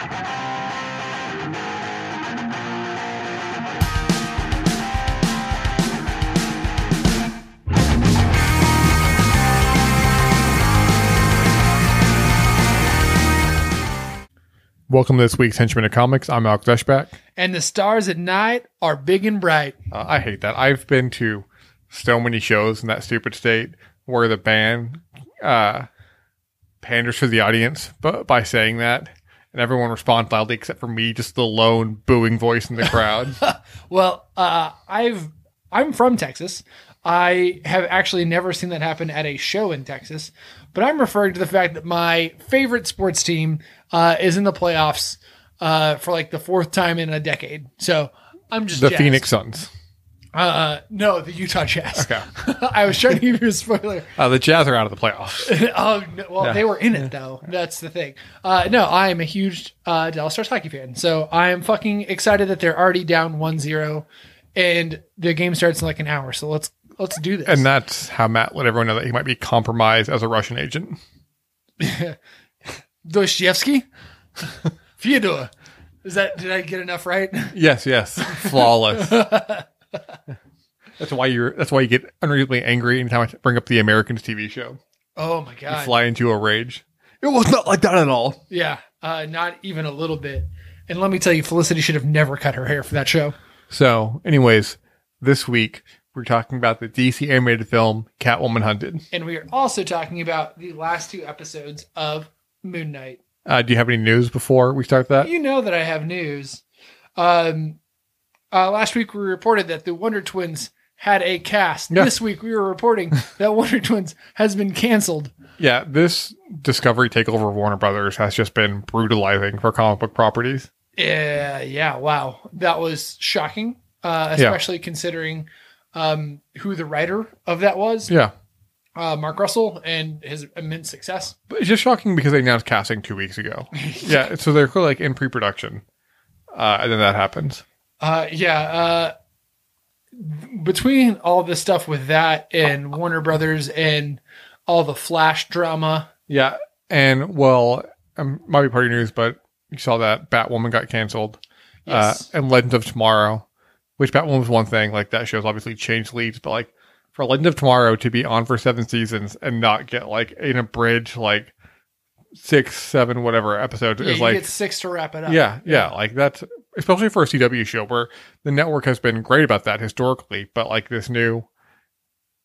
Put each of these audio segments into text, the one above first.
Welcome to this week's Henchman of Comics. I'm Alex Eschbach. And the stars at night are big and bright. Uh, I hate that. I've been to so many shows in that stupid state where the band uh, panders to the audience but by saying that, and everyone responds loudly except for me, just the lone booing voice in the crowd. Well, uh, I've I'm from Texas. I have actually never seen that happen at a show in Texas, but I'm referring to the fact that my favorite sports team uh, is in the playoffs uh, for like the fourth time in a decade. So I'm just the jazzed. Phoenix Suns. Uh, no, the Utah Jazz. Okay. I was trying to give you a spoiler. Uh, the Jazz are out of the playoffs. oh, no, well, Yeah. they were in it though. That's the thing. Uh, no, I am a huge uh, Dallas Stars hockey fan, so I am fucking excited that they're already down 1-0 and the game starts in like an hour. So let's let's do this. and that's how Matt let everyone know that he might be compromised as a Russian agent. Dostoevsky, Fyodor. Is that did I get enough right? Yes, yes. Flawless. that's why you're that's why you get unreasonably angry anytime I bring up the Americans TV show. Oh my god! You fly into a rage. It was not like that at all. Yeah, uh, not even a little bit. And let me tell you, Felicity should have never cut her hair for that show. So, anyways, this week we're talking about the DC animated film Catwoman Hunted. And we are also talking about the last two episodes of Moon Knight. Uh, do you have any news before we start that? You know that I have news. Um, uh, last week we reported that the Wonder Twins had a cast. Yeah. This week we were reporting that Wonder Twins has been canceled. Yeah, this Discovery takeover of Warner Brothers has just been brutalizing for comic book properties. Yeah, yeah, wow, that was shocking, uh, Yeah. especially considering um, who the writer of that was, Yeah. uh, Mark Russell, and his immense success. But it's just shocking because they announced casting two weeks ago. yeah, so they're like in pre production. Uh, and then that happens. Uh, yeah. Uh, between all this stuff with that and Warner Brothers and all the Flash drama, Yeah, and well, um, might be part of your news, but you saw that Batwoman got canceled, Yes. uh, and Legends of Tomorrow, which Batwoman was one thing. Like that show's obviously changed leads, but like for Legend of Tomorrow to be on for seven seasons and not get like an abridged like six, seven, whatever episodes yeah, is you like get six to wrap it up. yeah, yeah, like that's especially for a CW show where the network has been great about that historically, but like this new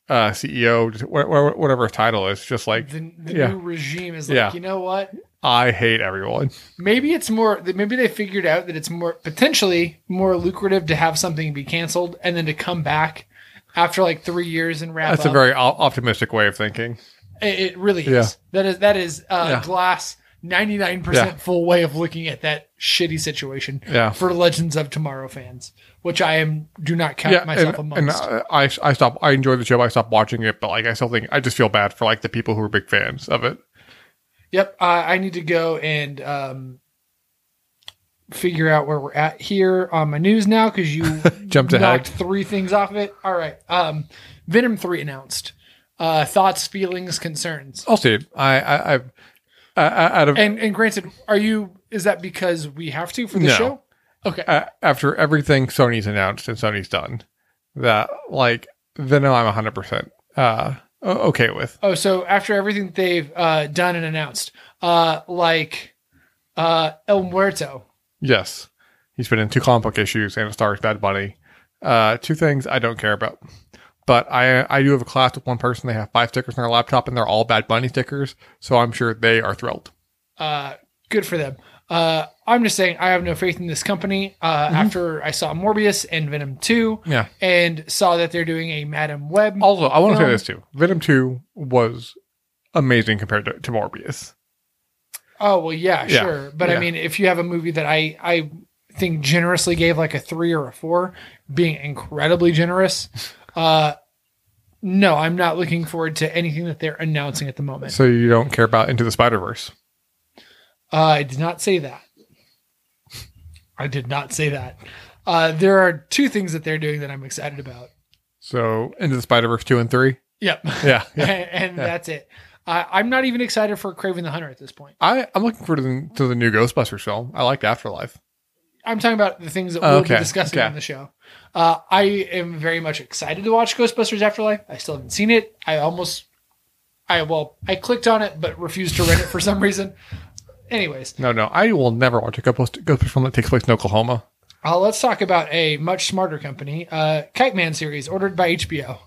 uh CEO, just wha- wha- whatever his title is, just like The, the Yeah. new regime is like, Yeah. you know what? I hate everyone. Maybe it's more. Maybe they figured out that it's more potentially more lucrative to have something be canceled and then to come back after like three years and wrap That's up. a very optimistic way of thinking. It, it really is. Yeah. That is that is uh, glass ninety nine percent Yeah. full way of looking at that shitty situation. Yeah. For Legends of Tomorrow fans, which I am do not count Yeah, myself and, and amongst. uh, I I stop. I enjoy the show. I stopped watching it, but like I still think I just feel bad for like the people who are big fans of it. Yep, uh, I need to go and um, figure out where we're at here on my news now because you Jumped ahead. three things off of it. All right, um, Venom three announced. Uh, thoughts, feelings, concerns. I'll see. I I I've, uh, uh, out of And and granted, are you? Is that because we have to for the No. show? Okay. uh, after everything Sony's announced and Sony's done, that like Venom, I'm 100 percent uh o- okay with. Oh, so after everything they've uh, done and announced, uh, like uh, El Muerto. Yes, he's been in two comic book issues and a Star Wars Bad Bunny. Uh, two things I don't care about, but I I do have a class with one person. They have five stickers on their laptop and they're all Bad Bunny stickers, so I'm sure they are thrilled. Uh, good for them. Uh, I'm just saying I have no faith in this company. Uh, after I saw Morbius and Venom Two, Yeah. and saw that they're doing a Madam Web. Also, I want to say this too: Venom Two was amazing compared to, to Morbius. Oh well, yeah, Yeah. sure. But I mean, if you have a movie that I I think generously gave like a three or a four, being incredibly generous, uh, no, I'm not looking forward to anything that they're announcing at the moment. So you don't care about Into the Spider Verse? Uh, I did not say that. I did not say that. Uh, there are two things that they're doing that I'm excited about. So Into the Spider Verse two and three. Yep. Yeah, yeah. and that's it. I I'm not even excited for Kraven the Hunter at this point. I I'm looking forward to the, to the new Ghostbusters film. I liked Afterlife. I'm talking about the things that we'll okay, be discussing okay. on the show. Uh, I am very much excited to watch Ghostbusters Afterlife. I still haven't seen it. I almost, I well, I clicked on it but refused to rent it for some reason. Anyways, No, no, I will never watch a Ghostbusters film that takes place in Oklahoma. uh, let's talk about a much smarter company, uh, Kite Man series ordered by HBO.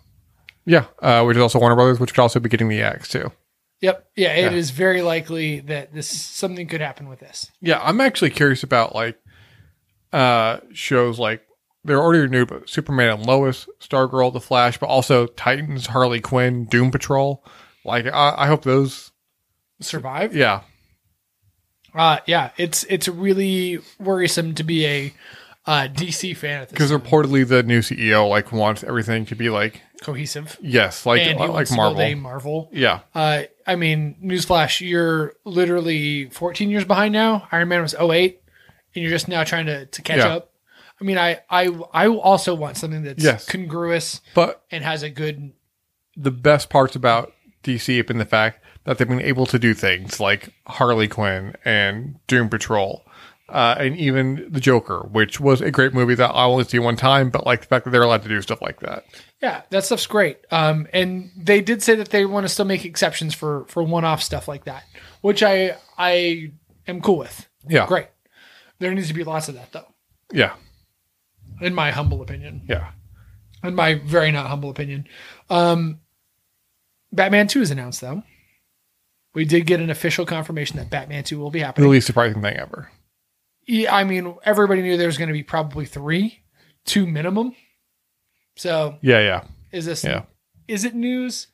Yeah, uh, which is also Warner Brothers, which could also be getting the X too. Yep, yeah, it Yeah. is very likely that this something could happen with this. Yeah, I'm actually curious about like uh shows like they're already new, but Superman and Lois, Stargirl, The Flash, but also Titans, Harley Quinn, Doom Patrol. Like I, I hope those. Survive. Yeah, Uh, yeah, it's it's really worrisome to be a uh, DC fan at this because reportedly the new CEO like wants everything to be like cohesive. yes, like and he like Marvel. Marvel. Yeah, Uh, I mean, newsflash, you're literally 14 years behind now. Iron Man was 08, and you're just now trying to, to catch Yeah. up. I mean, I, I I also want something that's Yes. congruous but and has a good. the best parts about DC have been the fact that they've been able to do things like Harley Quinn and Doom Patrol, uh, and even the Joker, which was a great movie that I only see one time, but like the fact that they're allowed to do stuff like that. Yeah, that stuff's great. Um, and they did say that they want to still make exceptions for for one off stuff like that, which I I am cool with. Yeah, Great. There needs to be lots of that though, Yeah, in my humble opinion. yeah. in my very not humble opinion. Um, Batman 2 is announced, though. We did get an official confirmation that Batman 2 will be happening. The least surprising thing ever. Yeah, I mean, everybody knew there was going to be probably three, two minimum. So Yeah, yeah, is this, yeah. is it news?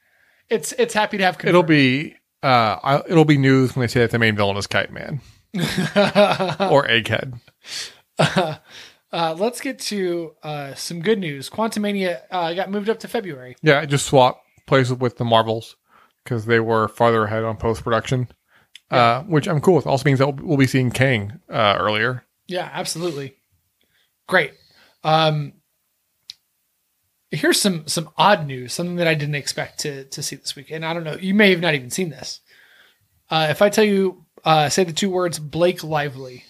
It's it's happy to have It'll be uh, I, it'll be news when they say that the main villain is Kite Man or Egghead. uh, let's get to uh, some good news. Quantumania uh, got moved up to February. Yeah, I just swap places with the Marvels because they were farther ahead on post production, uh, which I'm cool with. Also means that we'll, we'll be seeing Kang uh, earlier. Yeah, absolutely. Great. Um, here's some some odd news, something that I didn't expect to to see this week, and I don't know. You may have not even seen this. Uh, if I tell you, uh, say the two words Blake Lively.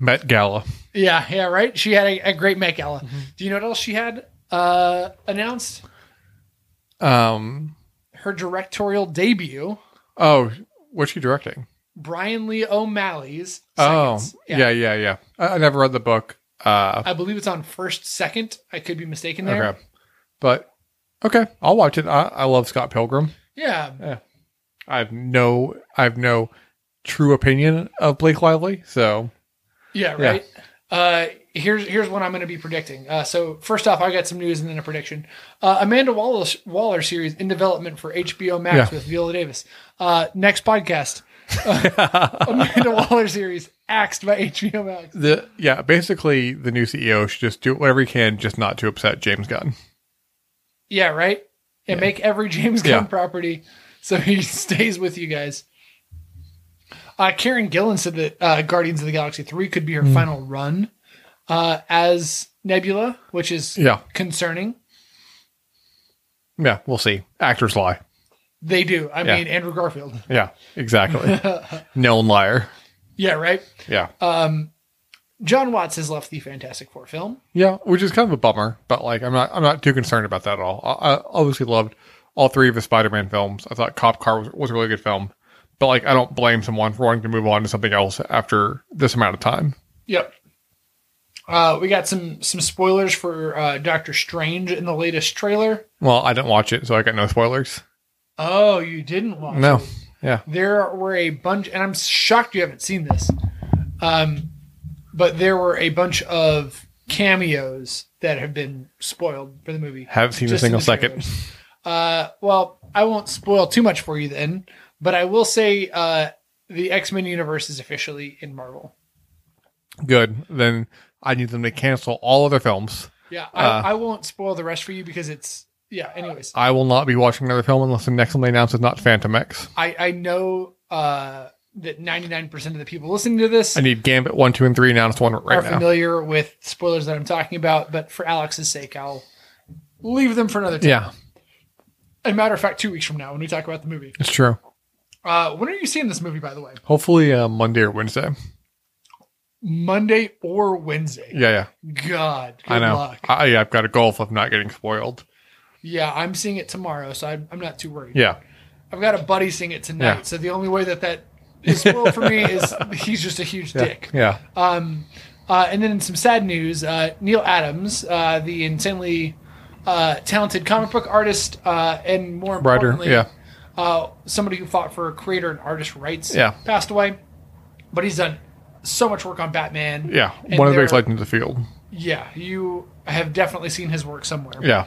Met Gala. Yeah, yeah, right. She had a, a great Met Gala. Do you know what else she had uh, announced? Um. Her directorial debut, Oh, what's she directing? Brian Lee O'Malley's. Oh, Seconds. yeah, yeah, yeah. I, I never read the book. Uh, I believe it's on first second. I could be mistaken there. okay, but okay, I'll watch it. I, I love Scott Pilgrim. Yeah, I have no, I have no true opinion of Blake Lively. So Yeah, Yeah. right. Uh, here's here's what I'm going to be predicting. Uh, so first off, I got some news and then a prediction. Uh, Amanda Waller, Waller series in development for HBO Max Yeah. with Viola Davis. Uh, next podcast, uh, Amanda Waller series axed by HBO Max. the yeah, basically the new CEO should just do whatever he can, just not to upset James Gunn. Yeah, right. And make every James Gunn Yeah. property so he stays with you guys. Uh, Karen Gillan said that uh, Guardians of the Galaxy 3 could be her Hmm. final run uh, as Nebula, which is Yeah, concerning. yeah, we'll see. Actors lie. They do. I Yeah. mean, Andrew Garfield. Yeah, exactly. Known liar. Yeah, right. Yeah. Jon Watts has left the Fantastic Four film. Yeah, which is kind of a bummer, but like I'm not I'm not too concerned about that at all. I, I obviously loved all three of the Spider-Man films. I thought Cop Car was, was a really good film, but like I don't blame someone for wanting to move on to something else after this amount of time. Yep. Uh, we got some some spoilers for uh, Doctor Strange in the latest trailer. Well, I didn't watch it, so I got no spoilers. Oh, you didn't watch No, it. yeah, There were a bunch, and I'm shocked you haven't seen this. Um, but there were a bunch of cameos that have been spoiled for the movie. haven't seen a single second. Uh, well, I won't spoil too much for you then, but I will say uh, the X Men universe is officially in Marvel. Good. Then I need them to cancel all other films. Yeah, I, Uh, I won't spoil the rest for you because it's yeah. Anyways, I will not be watching another film unless the next one they announce is not Phantom X. I I know uh, that 99% of the people listening to this I need Gambit one, two, and three announced one are right now. familiar with spoilers that I'm talking about, but for Alex's sake, I'll leave them for another time. Yeah, a matter of fact, two weeks from now when we talk about the movie. It's true. Uh, when are you seeing this movie, by the way? Hopefully uh, Monday or Wednesday. Monday or Wednesday? Yeah, yeah. God, good I know. luck. I, yeah, I've got a goal of not getting spoiled. Yeah, I'm seeing it tomorrow, so I'm, I'm not too worried. Yeah. I've got a buddy seeing it tonight, Yeah. so the only way that that is spoiled for me is he's just a huge Yeah. dick. Yeah. Um, uh, and then in some sad news, uh, Neal Adams, uh, the insanely uh, talented comic book artist, uh, and more Writer. importantly, Yeah. Uh, somebody who fought for creator and artist rights, Yeah. passed away. But he's done so much work on Batman. Yeah. And One of the biggest there- legends of the field. Yeah, you have definitely seen his work somewhere. Yeah.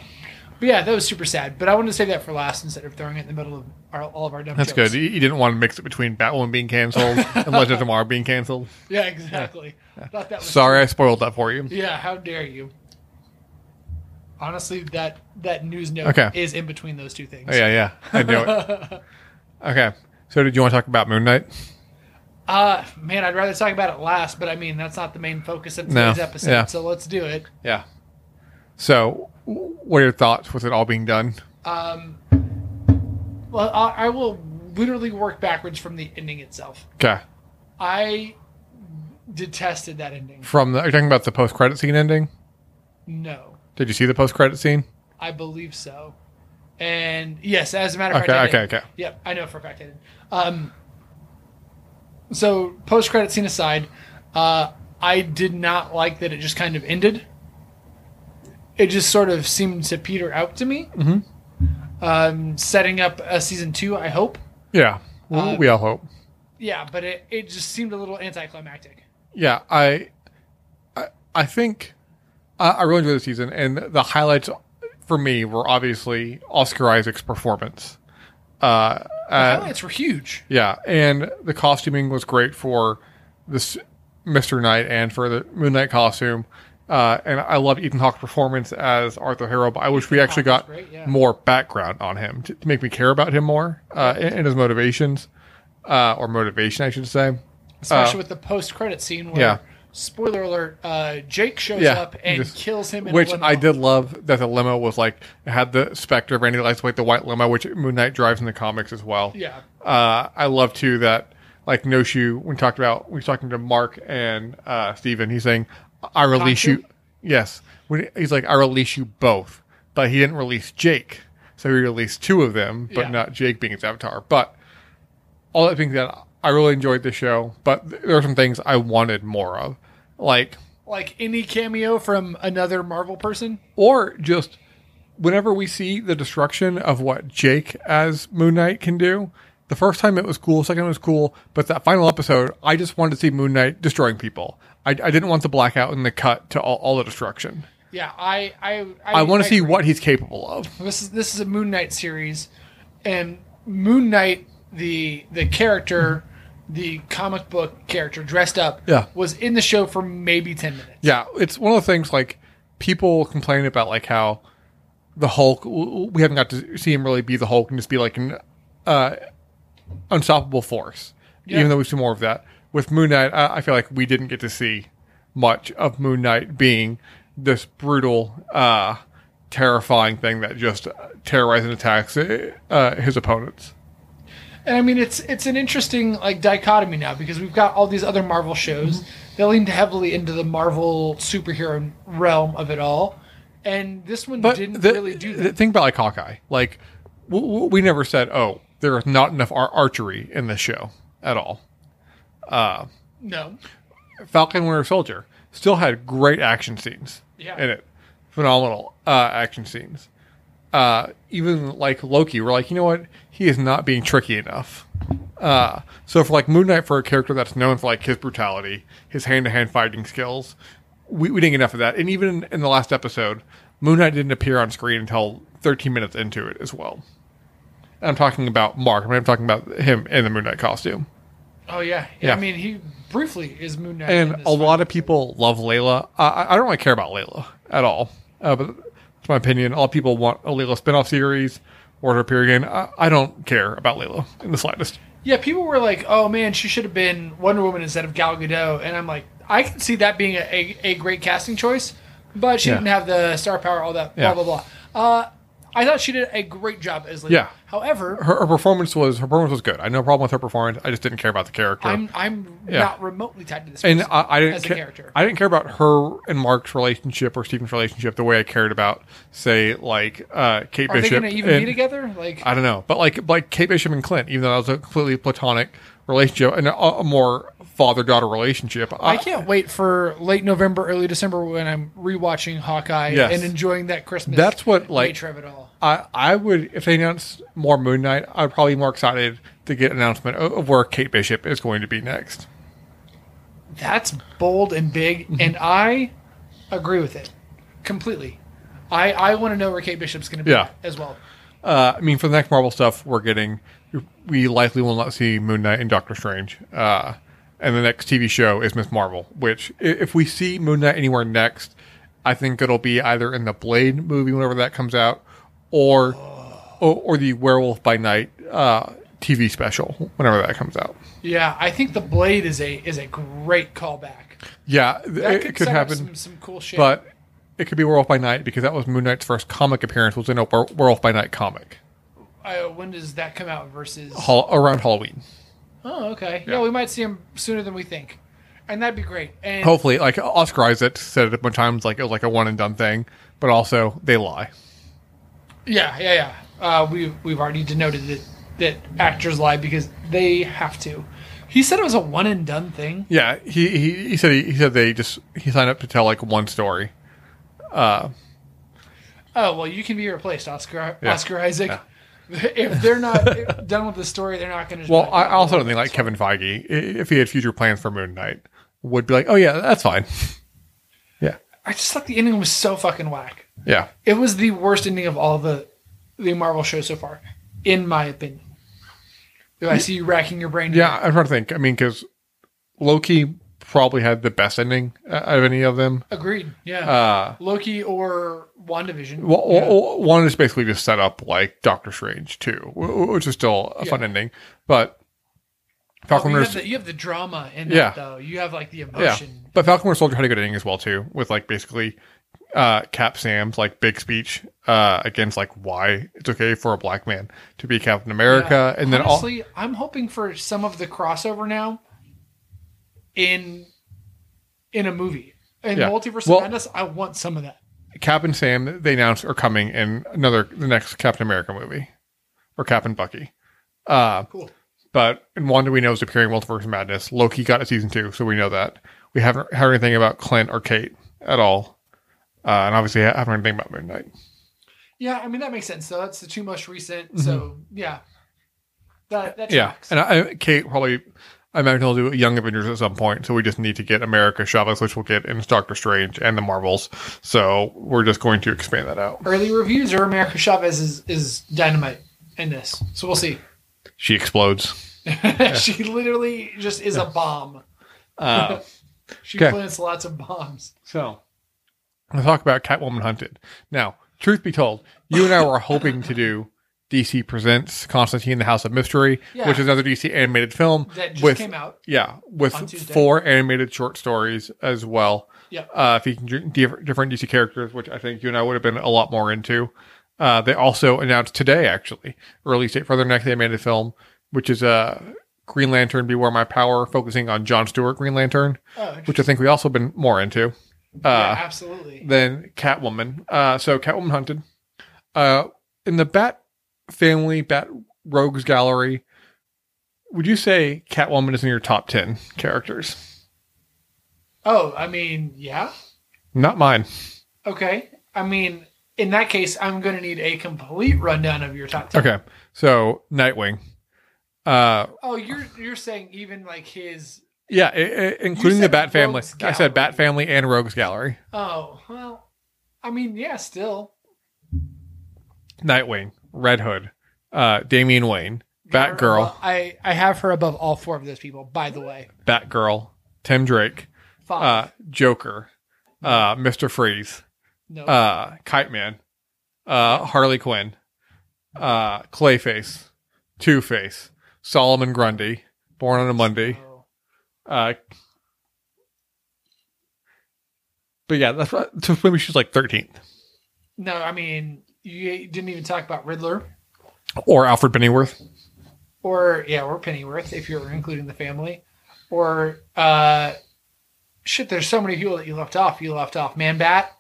But yeah, that was super sad. But I wanted to save that for last instead of throwing it in the middle of our, all of our dumb That's jokes. good. You, you didn't want to mix it between Batwoman being canceled and Legend of Tomorrow being canceled. Yeah, exactly. Thought that was Sorry, I spoiled that for you. Yeah, how dare you? Honestly, that that news note Okay. is in between those two things. Oh, yeah, yeah. I knew it. Okay. So, did you want to talk about Moon Knight? Uh man, I'd rather talk about it last, but I mean that's not the main focus of No, today's episode. yeah. So let's do it. Yeah. So, w- what are your thoughts with it all being done? Um, well, I, I will literally work backwards from the ending itself. Okay. I detested that ending. From the, are you talking about the post credit scene ending? No, Did you see the post credit scene? I believe so. And yes, as a matter of Okay, fact, I okay, did. okay. Yep, I know for a fact I did. Um, so post credit scene aside, uh, I did not like that it just kind of ended. It just sort of seemed to peter out to me. Mm-hmm. Um, setting up a season two, I hope. Yeah. W Uh, we all hope. Yeah, but it, it just seemed a little anticlimactic. Yeah, I, I, I think I, I really enjoyed the season, and the highlights for me were obviously Oscar Isaac's performance. Uh, The uh, highlights were huge. yeah, and the costuming was great for this Mister Knight and for the Moon Knight costume. Uh, and I loved Ethan Hawke's performance as Arthur Harrow, but I wish we actually Hawke got great, yeah. more background on him to, to make me care about him more uh, and, and his motivations, uh, or motivation, I should say. especially Uh, with the post credit scene where, yeah. Spoiler alert, uh, Jake shows Yeah, up and just- kills him. In which a limo. I did love that the limo was like had the specter of Randy Lightweight, the white limo, which Moon Knight drives in the comics as well. Yeah, Uh, I love too that like Khonshu. We talked about we were talking to Mark and uh, Steven. He's saying, "I release you." Yes, when he's like, "I release you both," but he didn't release Jake, so he released two of them, but Yeah. not Jake being his avatar. But all that being said, I really enjoyed the show, but there are some things I wanted more of, like like any cameo from another Marvel person. or just whenever we see the destruction of what Jake as Moon Knight can do. The first time it was cool, second it was cool, but that final episode, I just wanted to see Moon Knight destroying people. I, I didn't want the blackout and the cut to all, all the destruction. Yeah, I I I, want to see agree. what he's capable of. this is. This is a Moon Knight series, and Moon Knight, the the character, the comic book character dressed up, Yeah. was in the show for maybe ten minutes. Yeah, it's one of the things like people complain about like how the Hulk we haven't got to see him really be the Hulk and just be like an uh, unstoppable force. Yeah. Even though we see more of that with Moon Knight, I, I feel like we didn't get to see much of Moon Knight being this brutal, uh, terrifying thing that just terrorizes and attacks uh, his opponents. And I mean, it's it's an interesting like dichotomy now because we've got all these other Marvel shows that lean heavily into the Marvel superhero realm of it all, and this one But didn't the, really do the that. thing about like Hawkeye, like w- w- we never said, "Oh, there is not enough ar- archery in this show at all." no, Falcon Winter Soldier still had great action scenes Yeah. in it, phenomenal uh, action scenes. Uh, even like Loki, we're like, you know what? He is not being tricky enough. Uh, so for like Moon Knight, for a character that's known for like his brutality, his hand-to-hand fighting skills, we, we didn't get enough of that. And even in the last episode, Moon Knight didn't appear on screen until 13 minutes into it as well. And I'm talking about Mark. I'm talking about him in the Moon Knight costume. oh yeah. Yeah. I mean, he briefly is Moon Knight, And a lot of people love Layla. I I, I don't really care about Layla at all. Uh, but that's my opinion. A lot of people want a Layla spinoff series or her period game. I, I don't care about Layla in the slightest. Yeah, people were like, "Oh man, she should have been Wonder Woman instead of Gal Gadot," and I'm like, I can see that being a, a, a great casting choice, but she Yeah. didn't have the star power, all that, Yeah. blah blah blah. Uh, I thought she did a great job as Layla. Yeah. However, Her, her performance was her performance was good. I had no problem with her performance. I just didn't care about the character. I'm I'm Yeah. not remotely tied to this. and person I, I didn't as a ca- character. I didn't care about her and Mark's relationship or Steven's relationship the way I cared about, say, like uh, Kate Are they Bishop. going to even and- be together? Like, I don't know, but like like Kate Bishop and Clint, even though that was a completely platonic relationship and a, a more father daughter relationship. I can't wait for late November, early December when I'm rewatching Hawkeye Yes. and enjoying that Christmas. That's what, like- of it all. I, I would if they announced more Moon Knight, I'd probably be more excited to get an announcement of, of where Kate Bishop is going to be next. That's bold and big, Mm-hmm. and I agree with it completely. I I want to know where Kate Bishop's going to be Yeah. as well. Uh, I mean, for the next Marvel stuff, we're getting we likely will not see Moon Knight and Doctor Strange. Uh, and the next TV show is Miss Marvel, which if we see Moon Knight anywhere next, I think it'll be either in the Blade movie whenever that comes out, or or, or the Werewolf by Night uh, TV special whenever that comes out. Yeah, I think the Blade is a is a great callback. Yeah, That it, could, could happen. some, some cool shit. but it could be Werewolf by Night because that was Moon Knight's first comic appearance was in a Were- Werewolf by Night comic uh, when does that come out? Versus Hol- around Halloween. oh, okay, yeah. we might see him sooner than we think, and that'd be great. And Hopefully, like Oscar Isaac said it a bunch of times, like it was like a one and done thing, but also they lie. yeah, yeah, yeah. Uh, we've we've already denoted that that actors lie because they have to. He said it was a one and done thing. Yeah, he he, he said he, he said they just he signed up to tell like one story. Uh, oh well, you can be replaced, Oscar Yeah. Oscar Isaac. If they're not done with the story, they're not going to. Well, I I also don't think like Kevin Feige, if he had future plans for Moon Knight, would be like, oh yeah, that's fine. yeah, I just thought the ending was so fucking whack. yeah. It was the worst ending of all the the Marvel shows so far, in my opinion. Do I see you racking your brain? Yeah, I'm trying to think. I mean, because Loki probably had the best ending uh, of any of them. Agreed. Yeah. Uh, Loki or WandaVision. well, yeah. one is basically just set up like Doctor Strange too, which is still a fun ending. But Oh, Falcon you, have the, you have the drama in Yeah. that, though. You have like the yeah, emotion. but Falcon Winter Soldier had a good ending as well too, with like basically uh, Cap Sam's like big speech uh, against like why it's okay for a black man to be Captain America, Yeah. and then all honestly, I'm hoping for some of the crossover now in in a movie. In Yeah. Multiverse Well- of Madness, I want some of that. Cap and Sam they announced are coming in another the next Captain America movie, or Cap and Bucky. Uh, Cool. but in Wanda we know is appearing in Multiverse of Madness. Loki got a season two, so we know that. We haven't heard anything about Clint or Kate at all, uh, and obviously I haven't heard anything about Moon Knight. Yeah, I mean that makes sense. So that's the two most recent. So yeah, that that Mm-hmm. Yeah, and I, Kate probably. I imagine they'll do Young Avengers at some point, so we just need to get America Chavez, which we'll get in Doctor Strange and the Marvels. So we're just going to expand that out. Early reviews are America Chavez is is dynamite in this. So we'll see. She explodes. she literally just is a bomb. Uh, She Okay. plants lots of bombs. So, let's talk about Catwoman Hunted. Now, truth be told, you and I were hoping to do DC Presents Constantine the House of Mystery, Yeah. which is another DC animated film That just with came out. yeah, with four animated short stories as well. Yep. Uh, featuring different, DC characters, which I think you and I would have been a lot more into. Uh, they also announced today, actually, release date for their next animated film, which is uh, Green Lantern Beware My Power, focusing on John Stewart Green Lantern, Oh, which I think we also been more into yeah, absolutely. than Catwoman. Uh, so Catwoman hunted. Uh, in the Bat family, Bat Rogues Gallery, would you say Catwoman is in your top 10 characters? Oh, I mean, yeah. Not mine. Okay. I mean, in that case, I'm going to need a complete rundown of your top ten. Okay. So Nightwing. Uh, Oh, you're you're saying even like his. yeah, i- i- including the Bat family. Rogues I said Bat family and Rogues Gallery. Oh well, I mean, yeah, still. Nightwing, Red Hood, uh, Damian Wayne, Batgirl, I I have her above all four of those people. By the way, Batgirl, Tim Drake, five. uh, Joker, uh, Mister Freeze, no. uh, Kite Man, uh, Harley Quinn, uh, Clayface, Two Face, Solomon Grundy, Born on a Monday. Uh, but yeah, that's what, so maybe she's like 13th. No, I mean, You didn't even talk about Riddler Or Alfred Pennyworth. or yeah, or Pennyworth if you're including the family, or uh, shit. There's so many people that you left off. You left off Man Bat.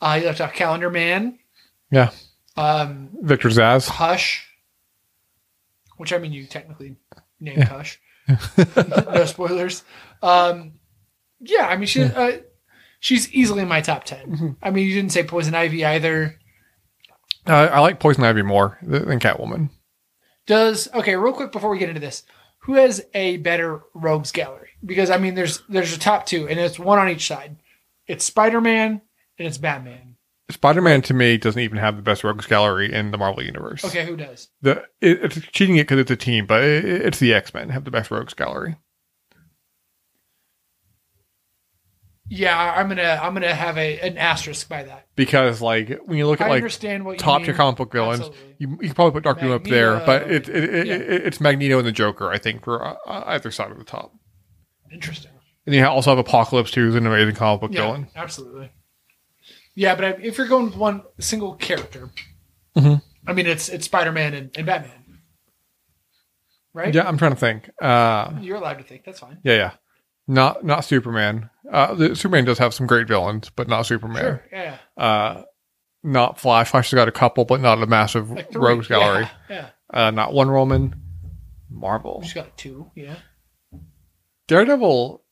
Uh, you left off Calendar Man. Yeah. Um, Victor Zsasz. Hush, which I mean, you technically named Yeah. Hush. no spoilers. Um, yeah, I mean, she, uh, she's easily in my top 10. Mm-hmm. I mean, you didn't say Poison Ivy either. Uh, I like Poison Ivy more than Catwoman. Does okay, real quick before we get into this, who has a better rogues gallery? Because I mean, there's there's a top two, and it's one on each side. It's Spider Man and it's Batman. Spider Man to me doesn't even have the best rogues gallery in the Marvel universe. Okay, who does? The it, it's cheating it because it's a team, but it, it's the X Men have the best rogues gallery. Yeah, I'm gonna I'm gonna have a an asterisk by that. Because like when you look at I like understand what top tier comic book villains, Absolutely. you, you can probably put Dark Doom up there, but it, it, it, Yeah. it, it's Magneto and the Joker, I think, for uh, either side of the top. Interesting. And you also have Apocalypse too, who's an amazing comic book Yeah, villain. absolutely. Yeah, but I- if you're going with one single character, Mhm. I mean, it's it's Spider Man and, and Batman, right? Yeah, I'm trying to think. Uh, You're allowed to think. That's fine. yeah, yeah, not not Superman. Uh, Superman does have some great villains, but not Superman. Sure. Yeah. Uh, not Flash. Flash has got a couple, but not a massive Like three. rogues gallery. Yeah. Uh, not Wonder Woman. yeah. Marvel. She's got two. Yeah. Daredevil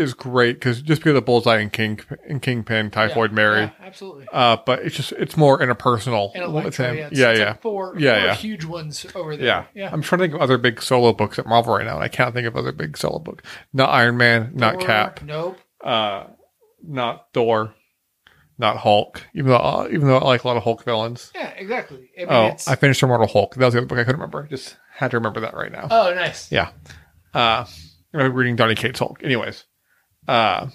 is great because just because of Bullseye and King and Kingpin, Typhoid Yeah, Mary. Yeah, absolutely. Uh, but it's just it's more interpersonal And him. yeah, it's, Yeah, it's yeah, like four, Yeah, four yeah. huge ones over there. yeah, Yeah. I'm trying to think of other big solo books at Marvel right now, and I can't think of other big solo books. Not Iron Man, not Thor, Cap, Nope. uh, not Thor, not Hulk. Even though uh, even though I like a lot of Hulk villains. Yeah, exactly. I mean, Oh, it's, I finished Immortal Hulk. That was the other book I couldn't remember. Just had to remember that right now. oh, nice. Yeah. Uh, I'm reading Donny Cates Hulk. Anyways, uh,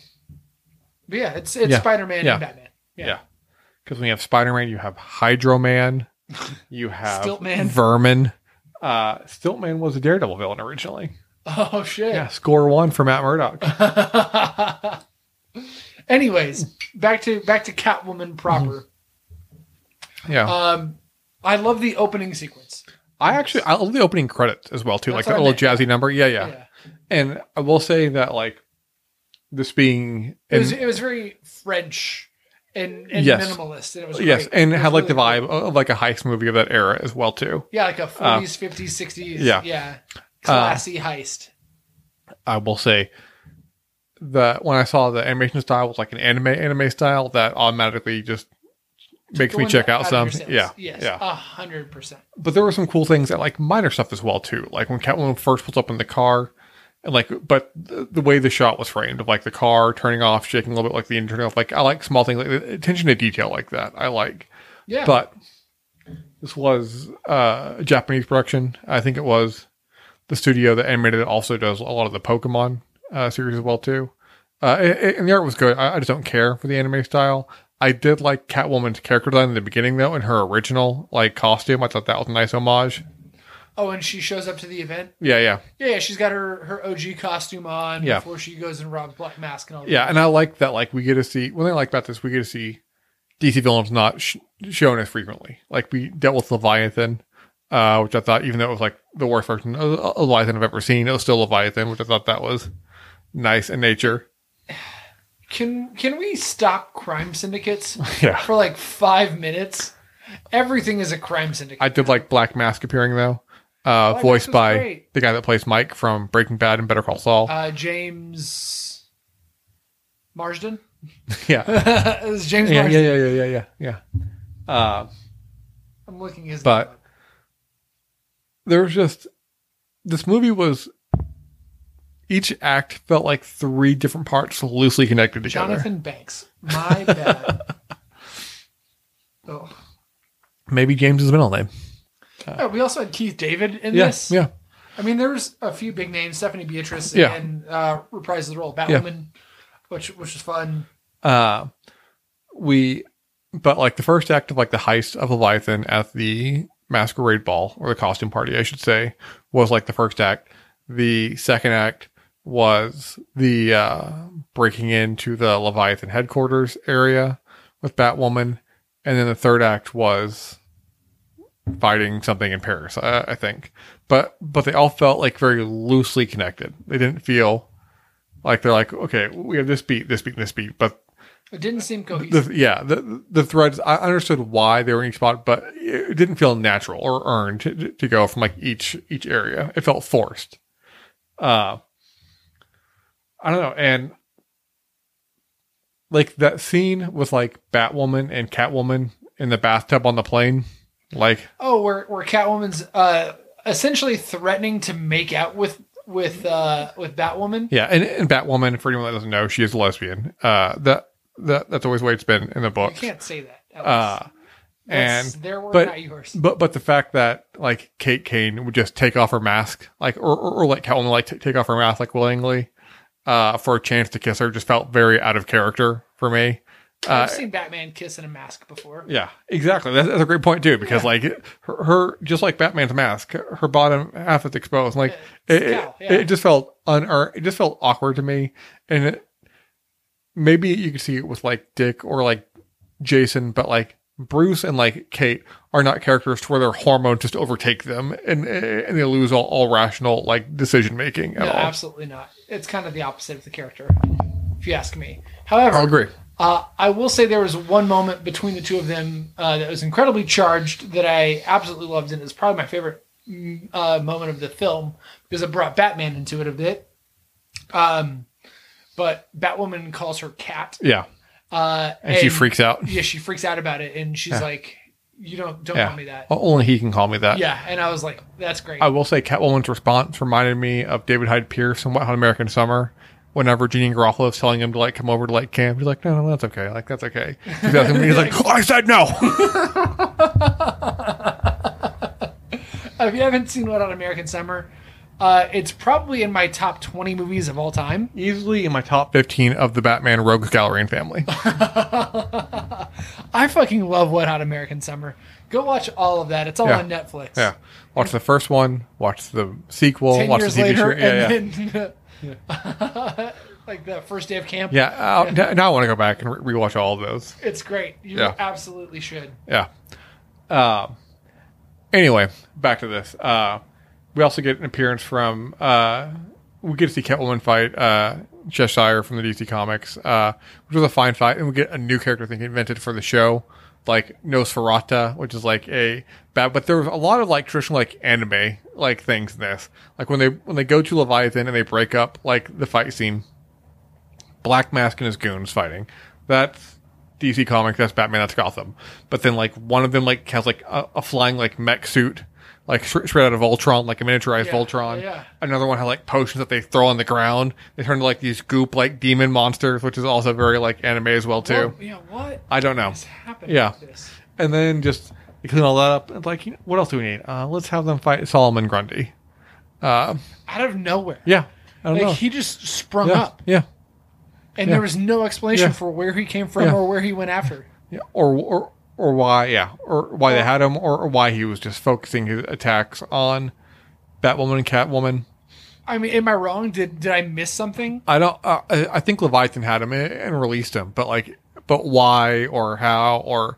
But yeah, it's it's Yeah. Spider Man Yeah. and Batman. Yeah. Yeah. Because when you have Spider Man, you have Hydro Man, you have Stiltman. Vermin. Uh, Stiltman was a Daredevil villain originally. Oh shit. Yeah, score one for Matt Murdock. Anyways, back to back to Catwoman proper. Yeah, Um, I love the opening sequence. I actually I love the opening credits as well too, That's like what that I little jazzy number. Yeah, yeah, And I will say that like this being It was it was very French and, and Yes. minimalist, and it was yes, great. and It had like the vibe cool. of like a heist movie of that era as well too. Yeah, like a uh, forties, fifties, sixties. yeah. yeah, uh, classy heist. I will say that when I saw the animation style was like an anime anime style, that automatically just makes me check out some. Yeah, Yes. yeah. A hundred percent. But there were some cool things that like minor stuff as well too. Like when Catwoman first pulls up in the car, and like, but the, the way the shot was framed of like the car turning off, shaking a little bit, like the engine off. Like I like small things, like attention to detail like that. I like. Yeah. But this was uh, a Japanese production. I think it was the studio that animated it also does a lot of the Pokemon uh, series as well too. Uh, and, and the art was good. I, I just don't care for the anime style. I did like Catwoman's character design in the beginning though, in her original like costume. I thought that was a nice homage. Oh, and she shows up to the event. Yeah, yeah, Yeah, yeah. She's got her her OG costume on Yeah. before she goes and robs Black Mask and all that. yeah. And I like that. Like we get to see. One thing I like about this, we get to see DC villains not sh- shown as frequently. Like we dealt with Leviathan, uh, which I thought, even though it was like the worst version of of Leviathan I've ever seen, it was still Leviathan, which I thought that was nice in nature. Can can we stop crime syndicates Yeah. for like five minutes? Everything is a crime syndicate. I did like Black Mask appearing though, uh, Black voiced by great. the guy that plays Mike from Breaking Bad and Better Call Saul. uh, James Marsden. yeah. it was James yeah, yeah, Marsden. yeah, yeah, yeah, yeah, yeah. Uh, I'm looking his But- name there was just this movie was each act felt like three different parts loosely connected together. Jonathan Banks. My bad. oh. Maybe James's middle name. Oh, we also had Keith David in Yeah, this. yeah, I mean, there was a few big names. Stephanie Beatriz Yeah. and uh, reprises the role of Yeah. Batwoman, which which was fun. uh, we, but like the first act of like the heist of Leviathan at the masquerade ball or the costume party, I should say, was like the first act. The second act was the uh, breaking into the Leviathan headquarters area with Batwoman, and then the third act was fighting something in Paris, I, I think. But but they all felt like very loosely connected. They didn't feel like they're like okay, we have this beat, this beat, this beat, but It didn't seem cohesive. the, yeah, the the threads. I understood why they were in each spot, but it didn't feel natural or earned to, to go from like each each area. It felt forced. Uh, I don't know, and like that scene with like Batwoman and Catwoman in the bathtub on the plane, like oh, where where Catwoman's uh, essentially threatening to make out with with uh, with Batwoman. yeah, and, and Batwoman for anyone that doesn't know, she is a lesbian. Uh, that that that's always the way it's been in the book. You can't say that. Alex. Uh, and their word, but- not yours. But but the fact that like Kate Kane would just take off her mask, like or or, or like Catwoman like t- take off her mask like willingly, uh, for a chance to kiss her, just felt very out of character for me. Uh, I've seen Batman kiss in a mask before. yeah, exactly. That's, that's a great point too, because like her, her, just like Batman's mask, her bottom half is exposed. Like Yeah, it, it, yeah. it just felt unearned. It just felt awkward to me, and it, maybe you could see it with like Dick or like Jason, but like Bruce and like Kate are not characters to where their hormones just overtake them and and they lose all, all rational like decision making at No, all. absolutely not. It's kind of the opposite of the character, if you ask me. However, I'll agree. Uh, I will say there was one moment between the two of them uh, that was incredibly charged that I absolutely loved, and it's probably my favorite mm, uh, moment of the film because it brought Batman into it a bit. Um, but Batwoman calls her cat, Yeah, uh, and, she freaks out. Yeah, she freaks out about it, and she's like, "You don't don't Yeah, call me that." only he can call me that. Yeah, and I was like, "That's great." I will say Catwoman's response reminded me of David Hyde Pierce in Wet Hot American Summer. Whenever Jeannie Garofalo is telling him to like come over to like camp, he's like, "No, no, that's okay. Like that's okay." He's, asking me, he's like, "I said no." if you haven't seen Wet Hot American Summer, uh, it's probably in my top twenty movies of all time. Easily in my top fifteen of the Batman Rogues Gallery and family. I fucking love Wet Hot American Summer. Go watch all of that. It's all Yeah. on Netflix. Yeah, watch the first one, watch the sequel, Ten watch years the TV later, show. Yeah, yeah. and like the first day of camp. Yeah, n- now I want to go back and re- rewatch all of those. It's great. You Yeah. absolutely should. Yeah. Uh, anyway, back to this. Uh, we also get an appearance from. Uh, we get to see Catwoman fight uh, Cheshire from the DC Comics, uh, which was a fine fight, and we get a new character I think invented for the show, like Nosferatu, which is like a bad. But there was a lot of like traditional like anime like things in this, like when they when they go to Leviathan and they break up like the fight scene. Black Mask and his goons fighting. That's DC Comics. That's Batman. That's Gotham. But then like one of them like has like a, a flying like mech suit, like straight, out of Voltron, like a miniaturized Yeah, Voltron. yeah. Another one had like potions that they throw on the ground. They turn into like these goop like demon monsters, which is also very like anime as well too. Yeah. What I don't know. Yeah. And then just clean all that up. And like, you know, what else do we need? Uh, let's have them fight Solomon Grundy. Uh, Out of nowhere. yeah. I don't Like know. he just sprung yeah. up, Yeah. and there was no explanation for where he came from or where he went after. Yeah, or or or why? Yeah, or why they had him, or, or why he was just focusing his attacks on Batwoman and Catwoman. I mean, am I wrong? Did did I miss something? I don't. Uh, I I think Leviathan had him and- and released him, but like, but why or how or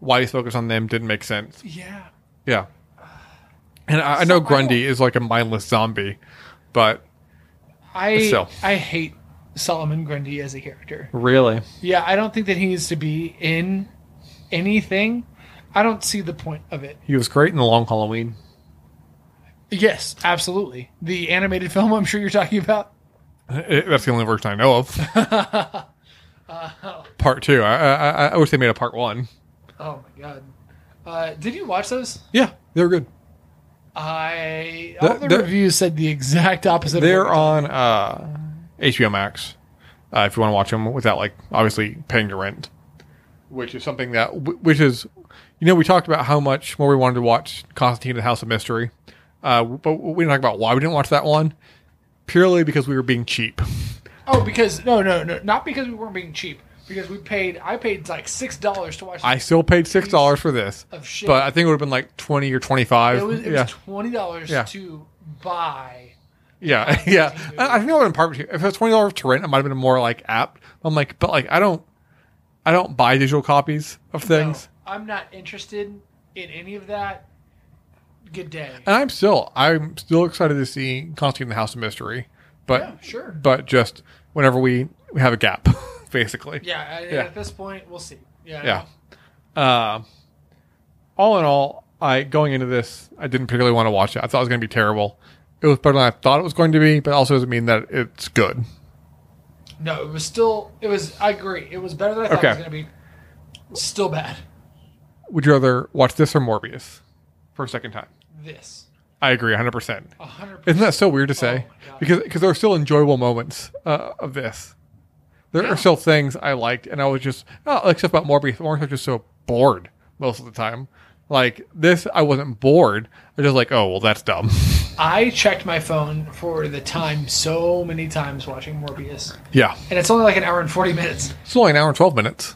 why he's focused on them didn't make sense. Yeah. Yeah, and I, I know So I Grundy is like a mindless zombie, but I So. I hate Solomon Grundy as a character. really, Yeah, I don't think that he needs to be in anything. I don't see the point of it. he was great in the Long Halloween. Yes, absolutely. The animated film I'm sure you're talking about. It- that's the only version I know of. part two. I, I I wish they made a part one. Oh my god. Uh, did you watch those? Yeah, they were good. I The- all the, the- reviews said the exact opposite. They're on uh, HBO Max uh, if you want to watch them without like obviously paying your rent, which is something that which is you know we talked about how much more we wanted to watch Constantine and the House of Mystery, uh, but we didn't talk about why we didn't watch that one purely because we were being cheap. Oh, because no, no, no, not because we weren't being cheap. Because we paid, I paid like six dollars to watch. I still paid six dollars for this, Of shit. but I think it would have been like twenty or twenty five. it was, it yeah, was twenty dollars Yeah. to buy. yeah, yeah. I, I think I would have been part. If it was twenty dollars to rent, it might have been more like apt. I'm like, but like I don't. I don't buy digital copies of things. No, I'm not interested in any of that. Good day. And I'm still I'm still excited to see Constantine the House of Mystery. But Yeah, sure. but just whenever we, we have a gap, basically. Yeah, Yeah. at this point, we'll see. Yeah. Yeah. Uh, all in all, I going into this, I didn't particularly want to watch it. I thought it was going to be terrible. It was better than I thought it was going to be, but also doesn't mean that it's good. No, it was still. It was. I agree. It was better than I thought it was going to be. Still bad. Would you rather watch this or Morbius for a second time? This. I agree, 100%. A hundred. Isn't that so weird to say? Oh my God. because because there are still enjoyable moments uh, of this. There Yeah. are still things I liked, and I was just oh, except about Morbius. Morbius, I was just so bored most of the time. Like this, I wasn't bored. I was just like, oh well, that's dumb. I checked my phone for the time so many times watching Morbius, yeah, and it's only like an hour and forty minutes. it's only an hour and twelve minutes.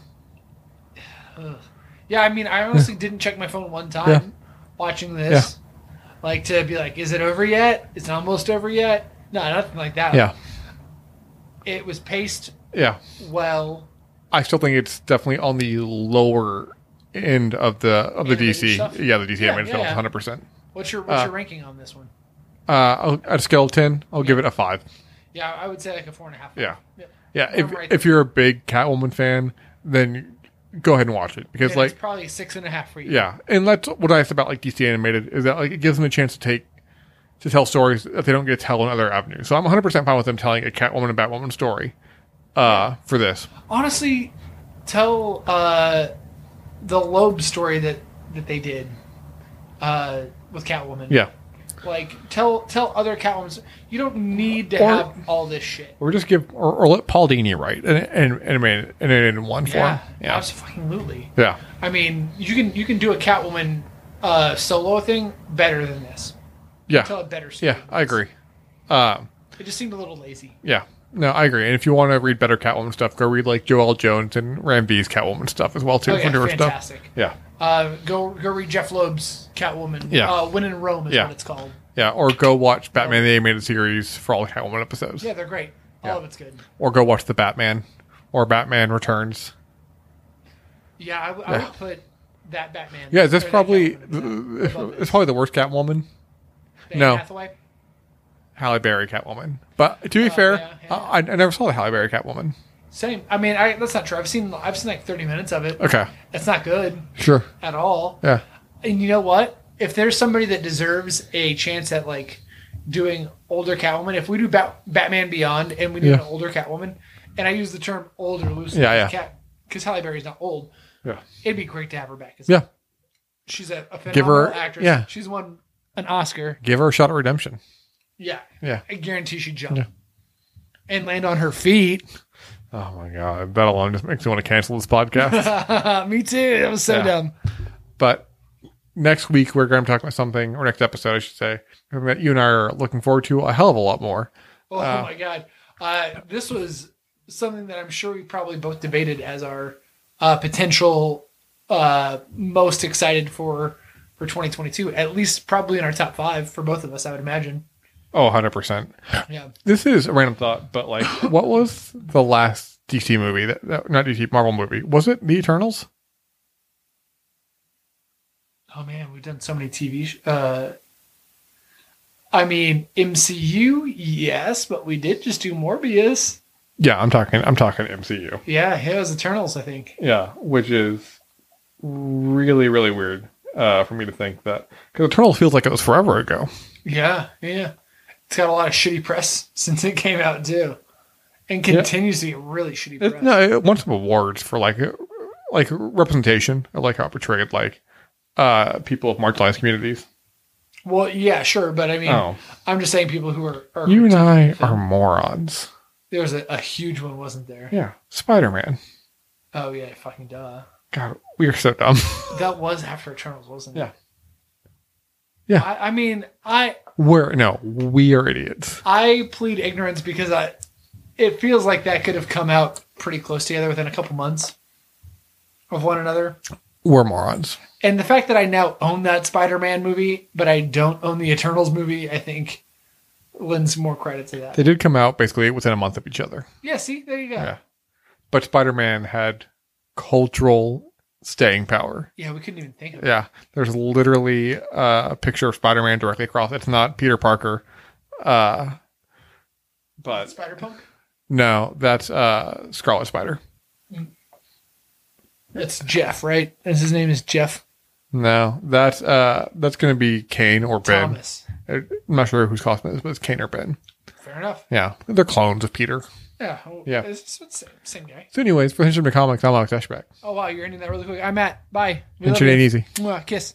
Yeah, I mean, I honestly didn't check my phone one time Yeah. watching this. Like to be like, is it over yet? Is it almost over yet? No, nothing like that. Yeah, It was paced yeah. well. I still think it's definitely on the lower end of the of the Animated DC. stuff? Yeah, the DC Yeah, animated yeah, hundred percent. What's your what's Uh, your ranking on this one? Uh, I'll- at a scale of ten, I'll give it a five. Yeah, I would say like a four and a half. Yeah. Yeah. Yeah, I'm if right if you're a big Catwoman fan, then go ahead and watch it because And like it's probably six and a half for you. Yeah, and that's what I like about like DC animated is that like it gives them a chance to take to tell stories that they don't get to tell in other avenues. So I'm 100 percent fine with them telling a Catwoman and Batwoman story uh, for this. Honestly, tell uh, the Loeb story that that they did uh, with Catwoman. Yeah, Like tell tell other Catwoman. You don't need to Or- have all this shit. or just give or, or let Paul Dini write and and animated and in one Yeah, form. Yeah, absolutely. yeah, I mean, you can you can do a Catwoman uh, solo thing better than this. yeah, Tell a better story. yeah. I agree. Um, It just seemed a little lazy. yeah. No, I agree. And if you want to read better Catwoman stuff, go read like Joëlle Jones and Ram V's Catwoman stuff as well too. Oh yeah, newer stuff. fantastic. Yeah, Uh, go go read Jeph Loeb's Catwoman. Yeah. uh, When in Rome is Yeah. what it's called. yeah. Or go watch Batman the Animated Series for all the Catwoman episodes. Yeah, they're great. All Yeah. of it's good. Or go watch the Batman or Batman Returns. Yeah, I, w- I Yeah. would put that Batman. Yeah, is this that probably Catwoman, it's, yeah, it's probably the worst Catwoman. Anne no. Hathaway. Halle Berry Catwoman. But to be Uh, fair, yeah, yeah. I, I never saw the Halle Berry Catwoman. Same. I mean, I, that's not true. I've seen I've seen like thirty minutes of it. Okay, It's not good sure. at all. Yeah, And you know what? If there's somebody that deserves a chance at like doing older Catwoman, if we do Bat- Batman Beyond and we do Yeah. an older Catwoman, and I use the term older loosely, Yeah, yeah. Cat because Halle Berry's not old, yeah, it'd be great to have her back. yeah. she's a, a phenomenal Give her- actress. yeah. she's won an Oscar. Give her a shot at redemption. Yeah, Yeah. I guarantee she'd jump Yeah. and land on her feet. Oh my god, that alone just makes me want to cancel this podcast. Me too. That was so Yeah. dumb. but next week we're going to talk about something, or next episode, I should say, that you and I are looking forward to a hell of a lot more. Oh Uh, my god, uh, this was something that I'm sure we probably both debated as our uh, potential uh, most excited for for 2022. At least probably in our top five for both of us, I would imagine. Oh, 100 percent. Yeah. This is a random thought, but like, what was the last DC movie that, that not DC Marvel movie? Was it The Eternals? Oh man, we've done so many TV. Sh- uh, I mean MCU, yes, but we did just do Morbius. Yeah, I'm talking. I'm talking MCU. Yeah, it was Eternals, I think. Yeah, which is really, really weird uh, for me to think that because Eternals feels like it was forever ago. Yeah, yeah. It's got a lot of shitty press since it came out too, and continues to get really shitty It, press. no, it won some awards for like uh, like representation, or like how it portrayed like uh, people of marginalized communities. Well, yeah, sure, but I mean, Oh, I'm just saying people who are. are you and I are morons. There was a, a huge one, wasn't there? Yeah, Spider Man. Oh yeah, fucking duh. God, we are so dumb. That was after Eternals, wasn't it? Yeah. Yeah. I, I mean, I We're no, we are idiots. I plead ignorance because I. It feels like that could have come out pretty close together within a couple months of one another. We're morons. And the fact that I now own that Spider-Man movie, but I don't own the Eternals movie, I think lends more credit to that. They did come out basically within a month of each other. Yeah, see, there you go. Yeah. But Spider Man had cultural staying power. Yeah, we couldn't even think of it. Yeah, there's literally uh, a picture of Spider-Man directly across. It's not Peter Parker, uh, but Spider Punk. no, that's uh, Scarlet Spider. That's Jeff, right? His name is Jeff No, that's uh, that's going to be Kaine or Ben. Thomas. I'm not sure whose costume it is, but it's Kaine or Ben. Fair enough. Yeah, they're clones of Peter. Yeah. well, Yeah. It's, it's same, guy. So, anyways, for of the Comics, I'm Alex Eschbach. Oh wow, you're ending that really quick. I'm Matt. Bye. We And love today you. easy. Mwah, Kiss.